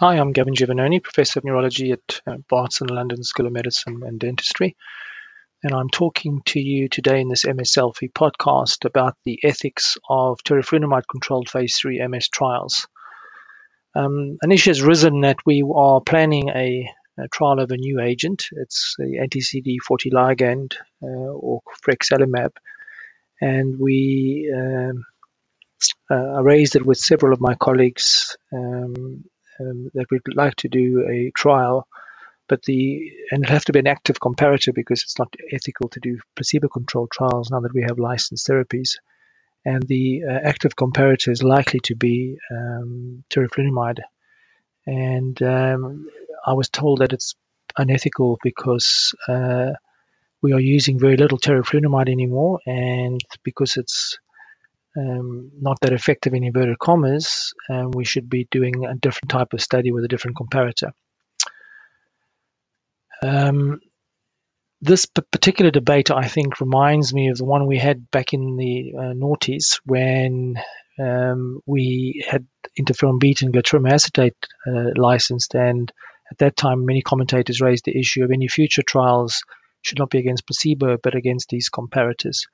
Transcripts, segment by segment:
Hi, I'm Gavin Giovannoni, Professor of Neurology at uh, Barts and London School of Medicine and Dentistry. And I'm talking to you today in this MS Selfie podcast about the ethics of teriflunomide controlled phase 3 MS trials. Um, an issue has risen that we are planning a, a trial of a new agent. It's the anti CD40 ligand uh, or frexalimab. And we um, uh, raised it with several of my colleagues um, um, that we'd like to do a trial, but the and it'll have to be an active comparator because it's not ethical to do placebo-controlled trials now that we have licensed therapies. And the uh, active comparator is likely to be um, teriflunomide. And um, I was told that it's unethical because uh, we are using very little teriflunomide anymore, and because it's um, not that effective in inverted commas, and we should be doing a different type of study with a different comparator. Um, this particular debate, I think, reminds me of the one we had back in the uh, noughties when um, we had interferon beta and glatiramer acetate uh, licensed, and at that time, many commentators raised the issue of any future trials should not be against placebo but against these comparators.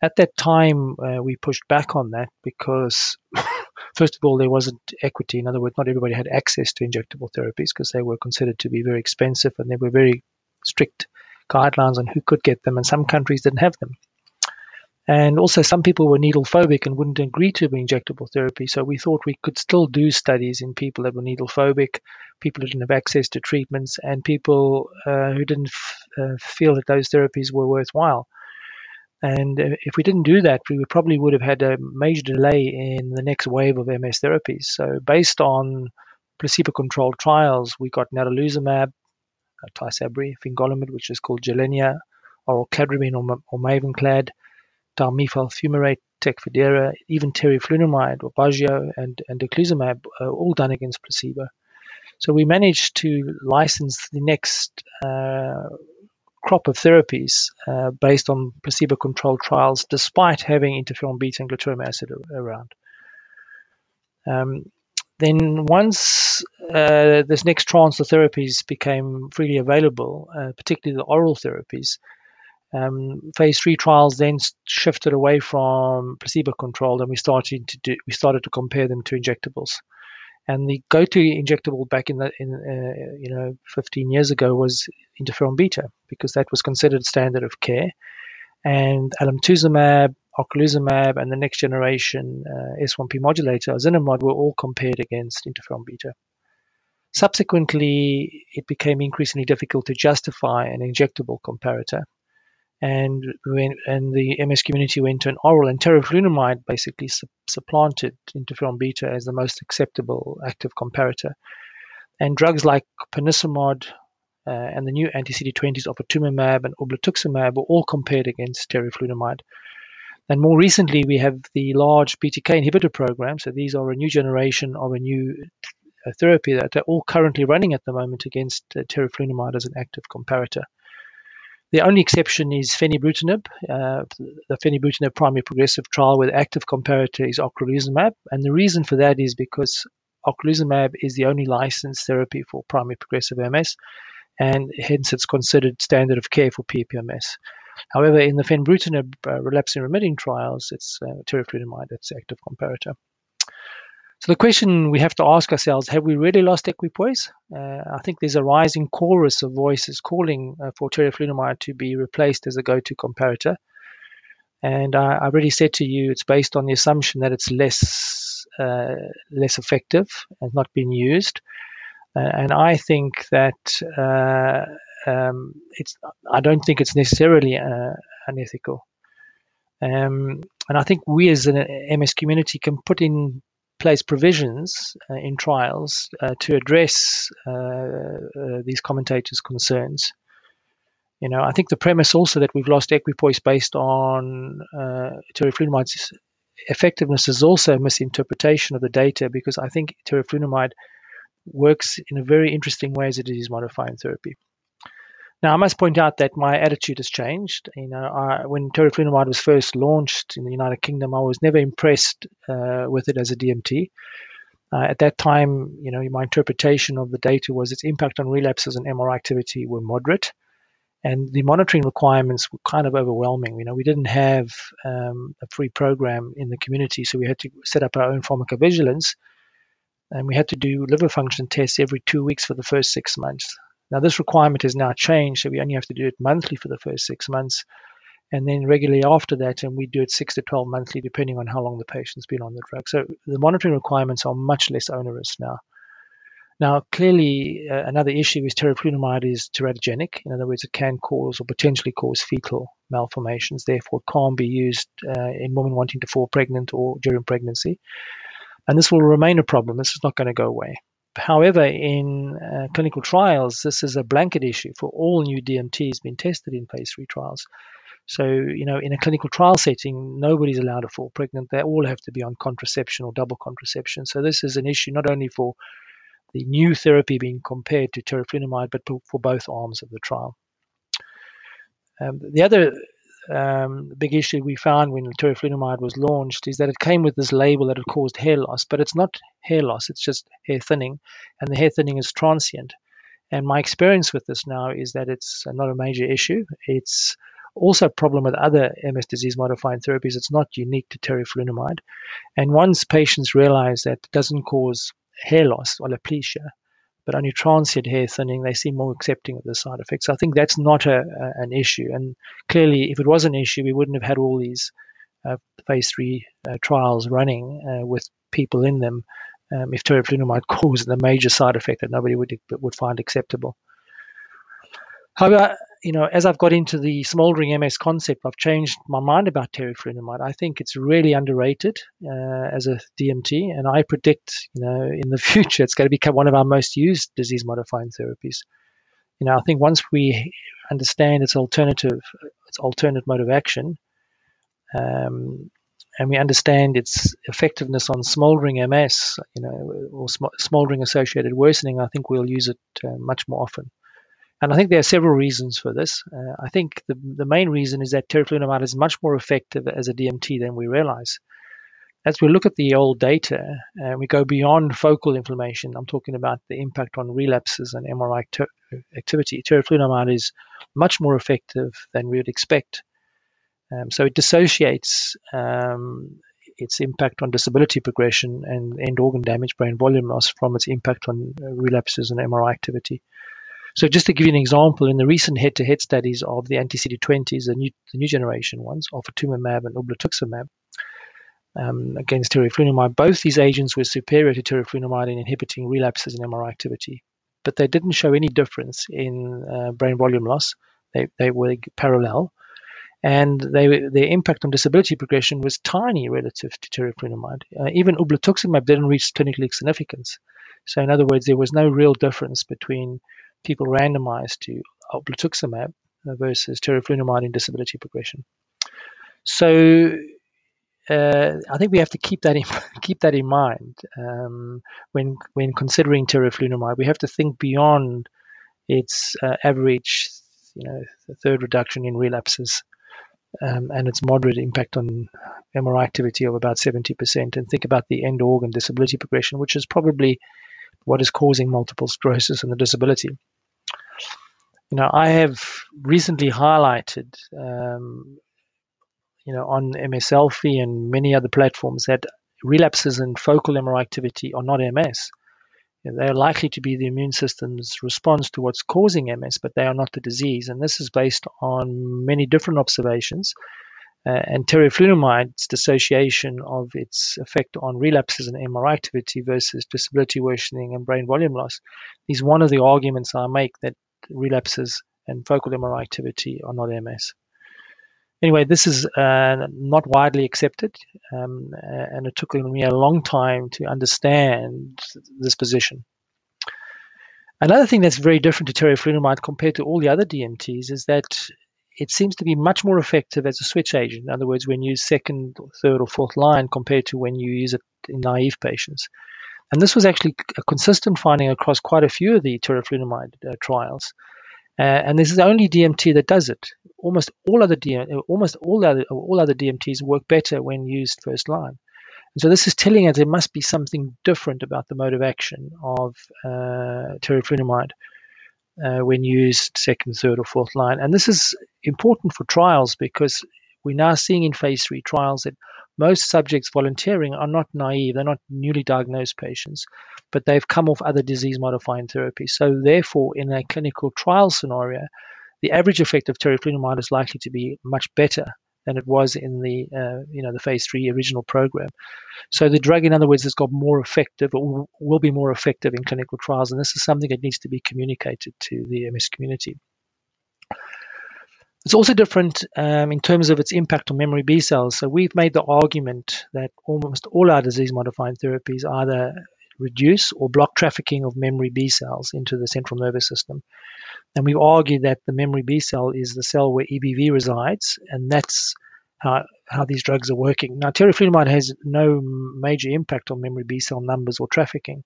At that time, uh, we pushed back on that because, first of all, there wasn't equity. In other words, not everybody had access to injectable therapies because they were considered to be very expensive and there were very strict guidelines on who could get them, and some countries didn't have them. And also, some people were needle phobic and wouldn't agree to injectable therapy. So we thought we could still do studies in people that were needle phobic, people who didn't have access to treatments, and people uh, who didn't f- uh, feel that those therapies were worthwhile. And if we didn't do that, we probably would have had a major delay in the next wave of MS therapies. So, based on placebo-controlled trials, we got natalizumab, uh, Tysabri, fingolimod, which is called Gilenya, oral cladribine or, or Mavenclad, dimethyl fumarate, Tecfidera, even teriflunomide or Aubagio and, and daclizumab, uh, all done against placebo. So we managed to license the next uh, crop of therapies uh, based on placebo-controlled trials, despite having interferon beta and glatiramer acetate around. Um, then once uh, this next tranche of therapies became freely available, uh, particularly the oral therapies, um, phase three trials then shifted away from placebo-controlled, and we started to do we started to compare them to injectables. And the go-to injectable back in the in uh, you know 15 years ago was interferon beta because that was considered standard of care. And alemtuzumab, ocrelizumab, and the next generation uh, S1P modulator, ozanimod, were all compared against interferon beta. Subsequently, it became increasingly difficult to justify an injectable comparator and when and the MS community went to an oral and teriflunomide basically su- supplanted interferon beta as the most acceptable active comparator. And drugs like ponesimod uh, and the new anti-CD20s ofatumumab and ublituximab were all compared against teriflunomide. And more recently, we have the large BTK inhibitor program. So these are a new generation of a new uh, therapy that are all currently running at the moment against uh, teriflunomide as an active comparator. The only exception is fenebrutinib. Uh, the fenebrutinib primary progressive trial with active comparator is ocrelizumab, and the reason for that is because ocrelizumab is the only licensed therapy for primary progressive MS, and hence it's considered standard of care for PPMS. However, in the fenebrutinib uh, relapsing remitting trials, it's uh, teriflunomide that's active comparator. So the question we have to ask ourselves, have we really lost equipoise? Uh, I think there's a rising chorus of voices calling uh, for teriflunomide to be replaced as a go-to comparator. And I, I already said to you, it's based on the assumption that it's less uh, less effective and not being used. Uh, and I think that uh, um, it's I don't think it's necessarily uh, unethical. Um, and I think we as an MS community can put in place provisions uh, in trials uh, to address uh, these commentators' concerns. You know, I think the premise also that we've lost equipoise based on uh, teriflunomide's effectiveness is also a misinterpretation of the data because I think teriflunomide works in a very interesting way as a disease modifying therapy. Now, I must point out that my attitude has changed. You know, I, when teriflunomide was first launched in the United Kingdom, I was never impressed uh, with it as a DMT. Uh, at that time, you know, my interpretation of the data was its impact on relapses and MRI activity were moderate, and the monitoring requirements were kind of overwhelming. You know, we didn't have um, a free program in the community, so we had to set up our own pharmacovigilance, and we had to do liver function tests every two weeks for the first six months. Now, this requirement has now changed, so we only have to do it monthly for the first six months, and then regularly after that, and we do it six to 12 monthly, depending on how long the patient's been on the drug. So the monitoring requirements are much less onerous now. Now, clearly, uh, another issue is teriflunomide is teratogenic. In other words, it can cause or potentially cause fetal malformations. Therefore, it can't be used uh, in women wanting to fall pregnant or during pregnancy. And this will remain a problem. This is not going to go away. However, in uh, clinical trials, this is a blanket issue for all new DMTs being tested in phase three trials. So, you know, in a clinical trial setting, nobody's allowed to fall pregnant. They all have to be on contraception or double contraception. So, this is an issue not only for the new therapy being compared to teriflunomide, but for both arms of the trial. Um, the other um, big issue we found when teriflunomide was launched is that it came with this label that it caused hair loss, but it's not hair loss, it's just hair thinning, and the hair thinning is transient. And my experience with this now is that it's not a major issue. It's also a problem with other MS disease modifying therapies. It's not unique to teriflunomide. And once patients realize that it doesn't cause hair loss or alopecia, but only transient hair thinning, they seem more accepting of the side effects. So I think that's not a, a, an issue. And clearly, if it was an issue, we wouldn't have had all these uh, phase three uh, trials running uh, with people in them um, if teriflunomide caused the major side effect that nobody would would find acceptable. However, you know, as I've got into the smoldering MS concept, I've changed my mind about teriflunomide. I think it's really underrated uh, as a DMT, and I predict, you know, in the future it's going to become one of our most used disease-modifying therapies. You know, I think once we understand its alternative, its alternate mode of action, um, and we understand its effectiveness on smoldering MS, you know, or sm- smoldering associated worsening, I think we'll use it uh, much more often. And I think there are several reasons for this. Uh, I think the, the main reason is that teriflunomide is much more effective as a DMT than we realize. As we look at the old data, uh, we go beyond focal inflammation. I'm talking about the impact on relapses and MRI ter- activity. Teriflunomide is much more effective than we would expect. Um, so it dissociates um, its impact on disability progression and end organ damage, brain volume loss, from its impact on uh, relapses and MRI activity. So just to give you an example, in the recent head-to-head studies of the anti-CD20s, the new, the new generation ones, ofatumumab and ublituximab, um, against teriflunomide, both these agents were superior to teriflunomide in inhibiting relapses and MRI activity, but they didn't show any difference in uh, brain volume loss. They, they were parallel, and they, their impact on disability progression was tiny relative to teriflunomide. Uh, even ublituximab didn't reach clinical significance. So in other words, there was no real difference between people randomized to ublituximab versus teriflunomide in disability progression. So uh, I think we have to keep that in keep that in mind um, when when considering teriflunomide. We have to think beyond its uh, average, you know, third reduction in relapses um, and its moderate impact on MRI activity of about 70%, and think about the end organ disability progression, which is probably what is causing multiple sclerosis and the disability. You know, I have recently highlighted, um, you know, on MS Selfie and many other platforms that relapses in focal MRI activity are not MS. You know, they are likely to be the immune system's response to what's causing MS, but they are not the disease. And this is based on many different observations uh, and teriflunomide's dissociation of its effect on relapses and MRI activity versus disability worsening and brain volume loss is one of the arguments I make that relapses and focal MRI activity are not MS. Anyway, this is uh, not widely accepted, um, and it took me a long time to understand this position. Another thing that's very different to teriflunomide compared to all the other DMTs is that it seems to be much more effective as a switch agent. In other words, when you use second, third, or fourth line compared to when you use it in naive patients. And this was actually a consistent finding across quite a few of the teriflunomide uh, trials. Uh, and this is the only DMT that does it. Almost all other DM, almost all other all other DMTs work better when used first line. And so this is telling us there must be something different about the mode of action of uh, teriflunomide uh, when used second, third, or fourth line. And this is important for trials because we're now seeing in phase three trials that most subjects volunteering are not naive, they're not newly diagnosed patients, but they've come off other disease modifying therapies. So, therefore, in a clinical trial scenario, the average effect of teriflunomide is likely to be much better than it was in the uh, you know the phase three original program. So the drug, in other words, has got more effective or will be more effective in clinical trials, and this is something that needs to be communicated to the MS community. It's also different um, in terms of its impact on memory B cells. So we've made the argument that almost all our disease-modifying therapies either reduce or block trafficking of memory B cells into the central nervous system. And we've argued that the memory B cell is the cell where EBV resides, and that's how, how these drugs are working. Now, teriflunomide has no major impact on memory B cell numbers or trafficking.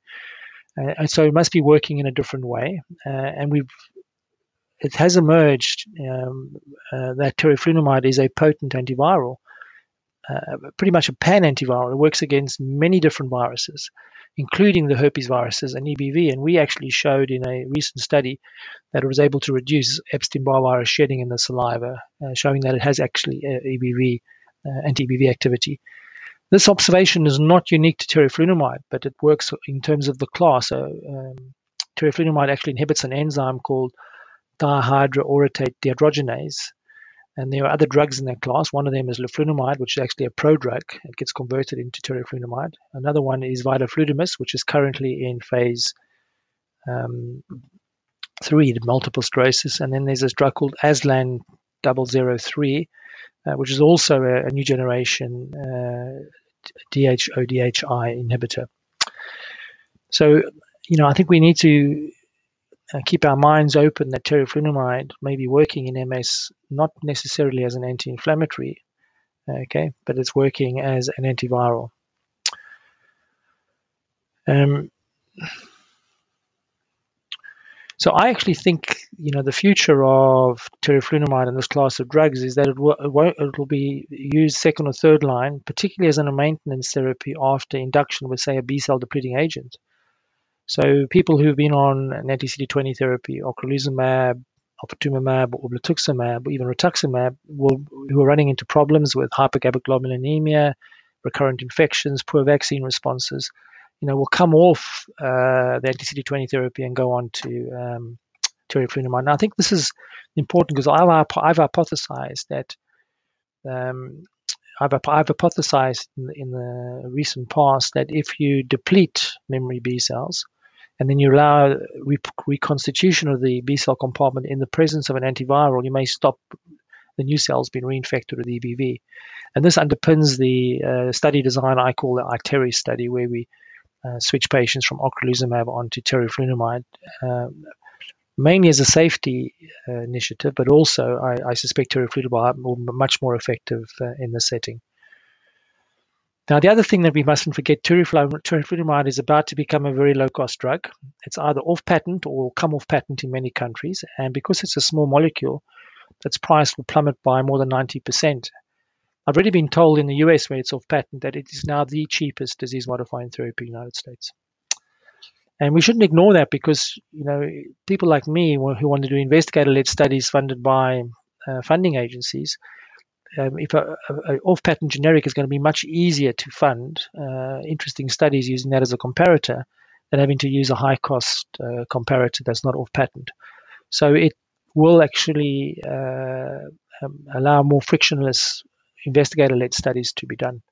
Uh, and so it must be working in a different way. Uh, and we've it has emerged um, uh, that teriflunomide is a potent antiviral, uh, pretty much a pan antiviral. It works against many different viruses, including the herpes viruses and EBV. And we actually showed in a recent study that it was able to reduce Epstein Barr virus shedding in the saliva, uh, showing that it has actually uh, EBV, uh, anti-EBV activity. This observation is not unique to teriflunomide, but it works in terms of the class. So, um, teriflunomide actually inhibits an enzyme called dihydroorotate dehydrogenase. And there are other drugs in that class. One of them is leflunomide, which is actually a prodrug. It gets converted into teriflunomide. Another one is vidofludimus, which is currently in phase um, three, multiple sclerosis. And then there's this drug called Aslan 003, uh, which is also a, a new generation uh, DHODHI inhibitor. So, you know, I think we need to keep our minds open that teriflunomide may be working in MS not necessarily as an anti-inflammatory, okay, but it's working as an antiviral. Um, so I actually think you know the future of teriflunomide and this class of drugs is that it will, it, will, be used second or third line, particularly as a maintenance therapy after induction with say a B cell depleting agent. So people who've been on an anti-CD20 therapy, ocrelizumab, ofatumumab, or even rituximab, will, who are running into problems with hypogammaglobulinemia, recurrent infections, poor vaccine responses, you know, will come off uh, the anti-CD20 therapy and go on to um, teriflunomide. And I think this is important because I've, I've hypothesized that um, I've, I've hypothesized in the, in the recent past that if you deplete memory B cells, and then you allow re- reconstitution of the B cell compartment in the presence of an antiviral, you may stop the new cells being reinfected with EBV. And this underpins the uh, study design I call the ITERI study, where we uh, switch patients from ocrelizumab onto teriflunomide, uh, mainly as a safety uh, initiative, but also I, I suspect teriflunomide will be much more effective uh, in this setting. Now, the other thing that we mustn't forget, teriflunomide is about to become a very low-cost drug. It's either off patent or come off patent in many countries, and because it's a small molecule, its price will plummet by more than 90%. I've already been told in the US, where it's off patent, that it is now the cheapest disease-modifying therapy in the United States. And we shouldn't ignore that because you know people like me who want to do investigator-led studies funded by uh, funding agencies um, if a, a, off-patent generic is going to be much easier to fund uh, interesting studies using that as a comparator than having to use a high-cost uh, comparator that's not off-patent. So it will actually uh, um, allow more frictionless investigator-led studies to be done.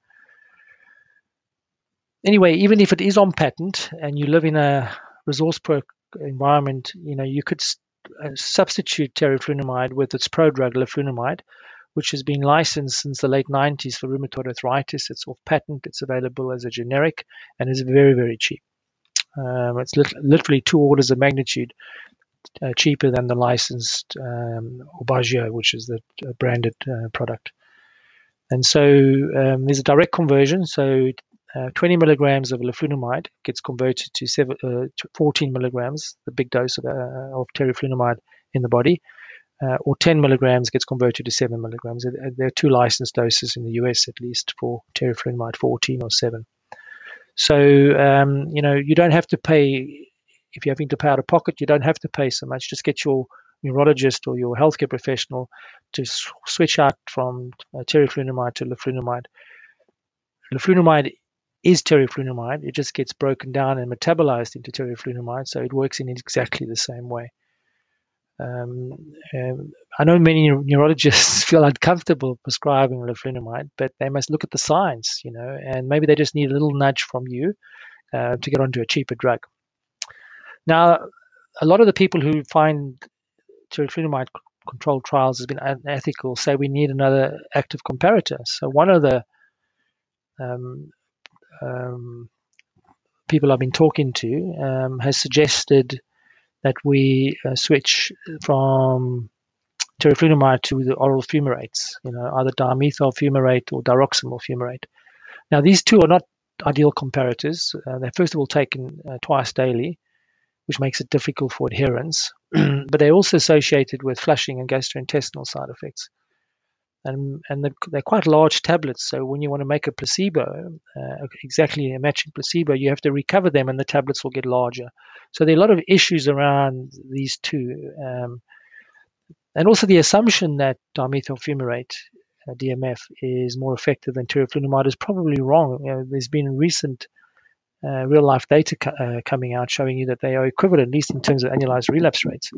Anyway, even if it is on patent and you live in a resource-poor environment, you know you could uh, substitute teriflunomide with its prodrug leflunomide which has been licensed since the late 90s for rheumatoid arthritis. It's off patent, it's available as a generic, and is very, very cheap. Um, it's lit- literally two orders of magnitude uh, cheaper than the licensed um, Aubagio, which is the uh, branded uh, product. And so um, there's a direct conversion. So uh, 20 milligrams of leflunomide gets converted to, seven, uh, to 14 milligrams, the big dose of, uh, of teriflunomide in the body. Uh, or 10 milligrams gets converted to 7 milligrams. There are two licensed doses in the US at least for teriflunomide, 14 or 7. So, um, you know, you don't have to pay, if you're having to pay out of pocket, you don't have to pay so much. Just get your neurologist or your healthcare professional to switch out from uh, teriflunomide to leflunomide. Leflunomide is teriflunomide. It just gets broken down and metabolized into teriflunomide, so it works in exactly the same way. Um, um, I know many neurologists feel uncomfortable prescribing leflunomide, but they must look at the science, you know, and maybe they just need a little nudge from you uh, to get onto a cheaper drug. Now, a lot of the people who find teriflunomide controlled trials has been unethical say we need another active comparator. So one of the um, um, people I've been talking to um, has suggested that we uh, switch from teriflunomide to the oral fumarates, you know, either dimethyl fumarate or diroximel fumarate. Now, these two are not ideal comparators. Uh, they're first of all taken uh, twice daily, which makes it difficult for adherence, but they're also associated with flushing and gastrointestinal side effects and and they're, they're, quite large tablets. So when you want to make a placebo, uh, exactly a matching placebo, you have to recover them, and the tablets will get larger. So there are a lot of issues around these two, um, and also the assumption that dimethyl fumarate, uh, DMF, is more effective than teriflunomide is probably wrong. You know, there's been recent uh, real life data co- uh, coming out showing you that they are equivalent, at least in terms of annualized relapse rates.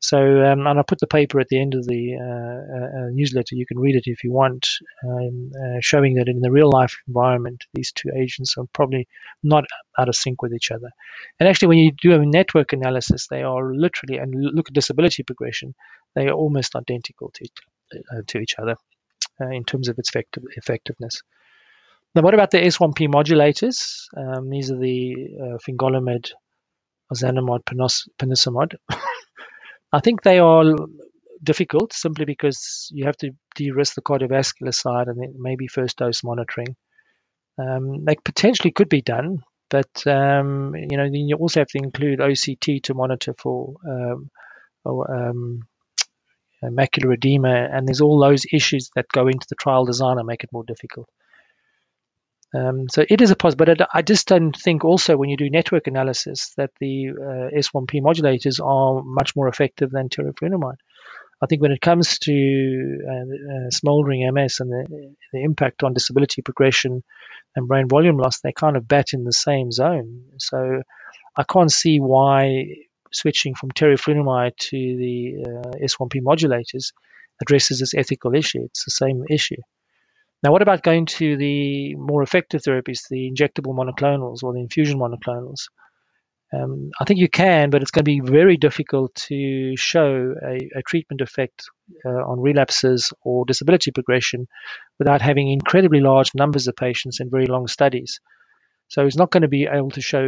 So, um, and I'll put the paper at the end of the uh, uh, uh, newsletter. You can read it if you want, um, uh, showing that in the real life environment, these two agents are probably not out of sync with each other. And actually, when you do a network analysis, they are literally, and look at disability progression, they are almost identical to, uh, to each other uh, in terms of its effective, effectiveness. Now, what about the S1P modulators? Um, these are the fingolimod, ozanimod, ponesimod. I think they are difficult simply because you have to de-risk the cardiovascular side and maybe first dose monitoring. Um, they potentially could be done, but um, you know then you also have to include OCT to monitor for um, um, macular edema, and there's all those issues that go into the trial design and make it more difficult. Um, so it is a possibility, but I just don't think also when you do network analysis that the uh, S1P modulators are much more effective than teriflunomide. I think when it comes to uh, uh, smoldering MS and the, the, impact on disability progression and brain volume loss, they kind of bat in the same zone. So I can't see why switching from teriflunomide to the uh, S1P modulators addresses this ethical issue. It's the same issue. Now, what about going to the more effective therapies, the injectable monoclonals or the infusion monoclonals? Um, I think you can, but it's going to be very difficult to show a, a treatment effect uh, on relapses or disability progression without having incredibly large numbers of patients in very long studies. So it's not going to be able to show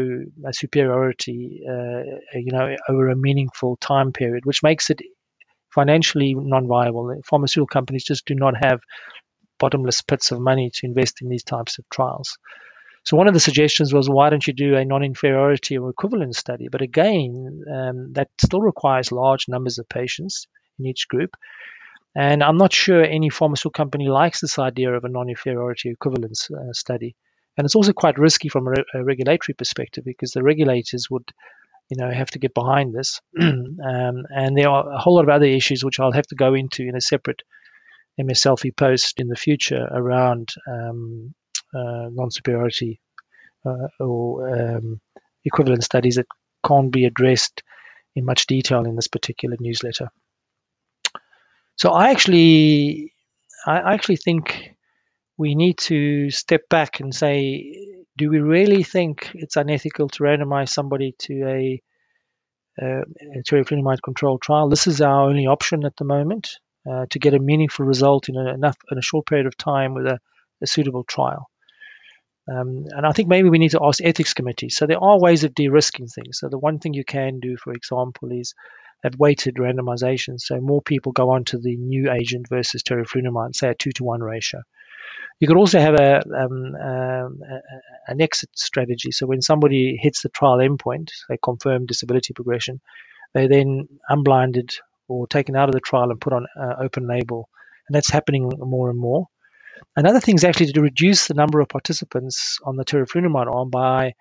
a superiority, uh, you know, over a meaningful time period, which makes it financially non-viable. Pharmaceutical companies just do not have bottomless pits of money to invest in these types of trials. So one of the suggestions was, why don't you do a non-inferiority or equivalence study? But again, um, that still requires large numbers of patients in each group. And I'm not sure any pharmaceutical company likes this idea of a non-inferiority equivalence uh, study. And it's also quite risky from a, re- a, regulatory perspective because the regulators would, you know, have to get behind this. um, and there are a whole lot of other issues which I'll have to go into in a separate MS Selfie post in the future around um, uh, non-superiority uh, or um, equivalent studies that can't be addressed in much detail in this particular newsletter. So I actually, I actually think we need to step back and say, do we really think it's unethical to randomize somebody to a, uh, teriflunomide controlled trial? This is our only option at the moment uh, to get a meaningful result in a, enough in a short period of time with a, a suitable trial. Um, and I think maybe we need to ask ethics committees. So there are ways of de-risking things. So the one thing you can do, for example, is have weighted randomization. So more people go on to the new agent versus teriflunomide, say a two to one ratio. You could also have a, um, um, an exit strategy. So when somebody hits the trial endpoint, they confirm disability progression, they then unblinded or taken out of the trial and put on uh, open label. And that's happening more and more. Another thing is actually to reduce the number of participants on the teriflunomide arm by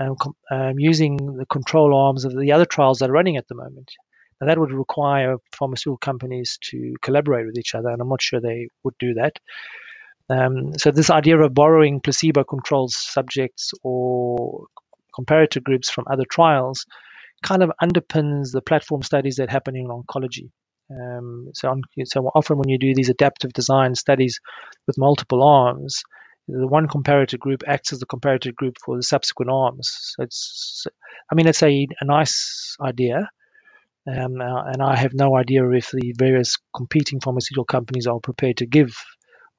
um, um, using the control arms of the other trials that are running at the moment. Now, that would require pharmaceutical companies to collaborate with each other, and I'm not sure they would do that. Um, so, this idea of borrowing placebo controlled subjects or comparator groups from other trials kind of underpins the platform studies that happen in oncology. Um, so, on, so often when you do these adaptive design studies with multiple arms, the one comparator group acts as the comparator group for the subsequent arms. So it's, I mean, it's a, a nice idea, um, uh, and I have no idea if the various competing pharmaceutical companies are prepared to give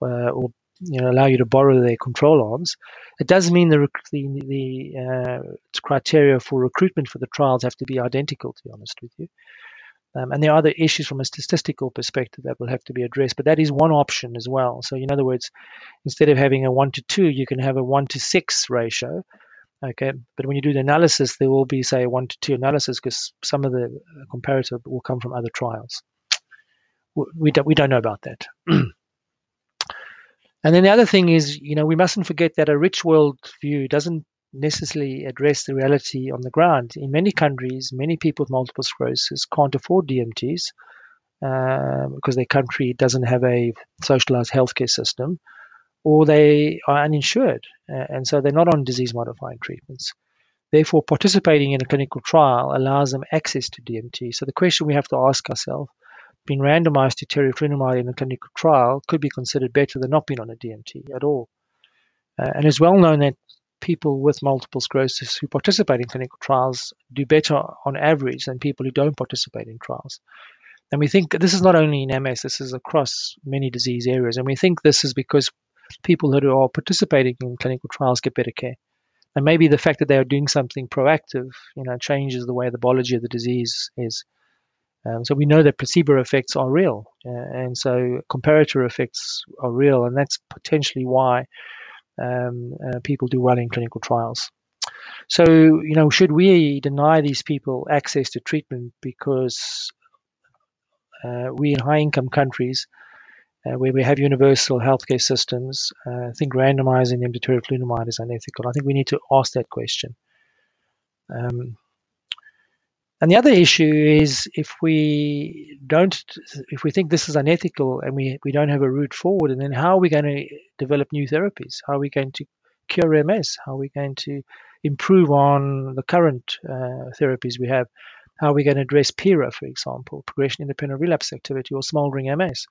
uh, or you know allow you to borrow their control arms. It does mean the the, the uh, criteria for recruitment for the trials have to be identical. To be honest with you. Um, and there are other issues from a statistical perspective that will have to be addressed, but that is one option as well. So, in other words, instead of having a one to two, you can have a one to six ratio. Okay, but when you do the analysis, there will be, say, a one to two analysis because some of the uh, comparative will come from other trials. We don't, we don't know about that. and then the other thing is, you know, we mustn't forget that a rich world view doesn't necessarily address the reality on the ground. In many countries, many people with multiple sclerosis can't afford DMTs uh, because their country doesn't have a socialized healthcare system, or they are uninsured, uh, and so they're not on disease-modifying treatments. Therefore, participating in a clinical trial allows them access to DMT. So the question we have to ask ourselves being randomized to teriflunomide in a clinical trial could be considered better than not being on a DMT at all. Uh, and it's well known that people with multiple sclerosis who participate in clinical trials do better on average than people who don't participate in trials. And we think this is not only in MS, this is across many disease areas. And we think this is because people who are participating in clinical trials get better care. And maybe the fact that they are doing something proactive, you know, changes the way the biology of the disease is. Um, so we know that placebo effects are real, uh, and so comparator effects are real, and that's potentially why um, uh, people do well in clinical trials. So, you know, should we deny these people access to treatment because uh, we in high income countries uh, where we have universal healthcare systems, uh, I think randomizing them to teriflunomide is unethical. I think we need to ask that question. Um, and the other issue is if we don't, if we think this is unethical and we, we don't have a route forward, and then how are we going to develop new therapies? How are we going to cure MS? How are we going to improve on the current uh, therapies we have? How are we going to address PIRA, for example, progression independent relapse activity, or smoldering MS?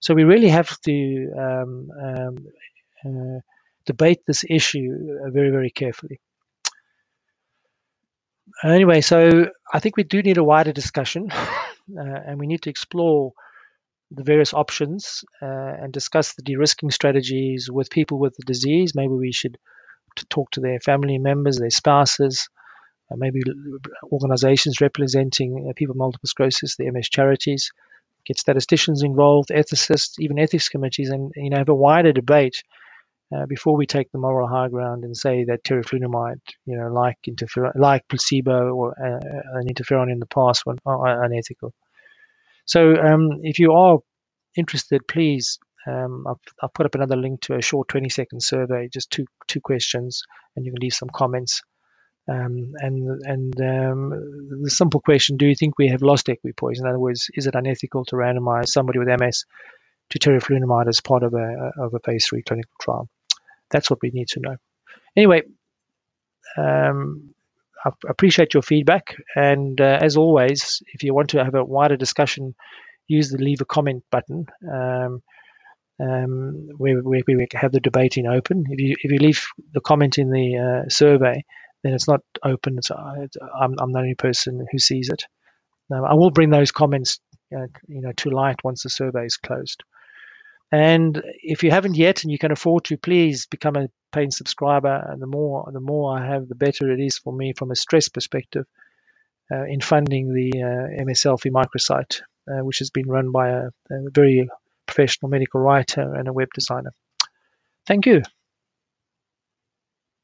So we really have to um, um, uh, debate this issue uh, very, very carefully. Anyway, so I think we do need a wider discussion, uh, and we need to explore the various options uh, and discuss the de-risking strategies with people with the disease. Maybe we should talk to their family members, their spouses, uh, maybe organizations representing uh, people with multiple sclerosis, the MS charities, get statisticians involved, ethicists, even ethics committees, and you know have a wider debate uh, before we take the moral high ground and say that teriflunomide, you know, like interfer- like placebo or uh, an interferon in the past, were unethical. So um, if you are interested, please. Um, I've, I've, put up another link to a short 20 second survey, just two two questions, and you can leave some comments. Um, and and um, the simple question: Do you think we have lost equipoise? In other words, is it unethical to randomize somebody with MS to teriflunomide as part of a of a phase three clinical trial? That's what we need to know. Anyway, um, I appreciate your feedback. And uh, as always, if you want to have a wider discussion, use the leave a comment button um, um, where, where, we have the debating open. If you if you leave the comment in the uh, survey, then it's not open. It's, uh, I'm, I'm, the only person who sees it. Now, I will bring those comments, uh, you know, to light once the survey is closed. And if you haven't yet and you can afford to, please become a paying subscriber. And the more the more I have, the better it is for me from a stress perspective uh, in funding the uh, microsite, uh, which has been run by a, a very professional medical writer and a web designer. Thank you.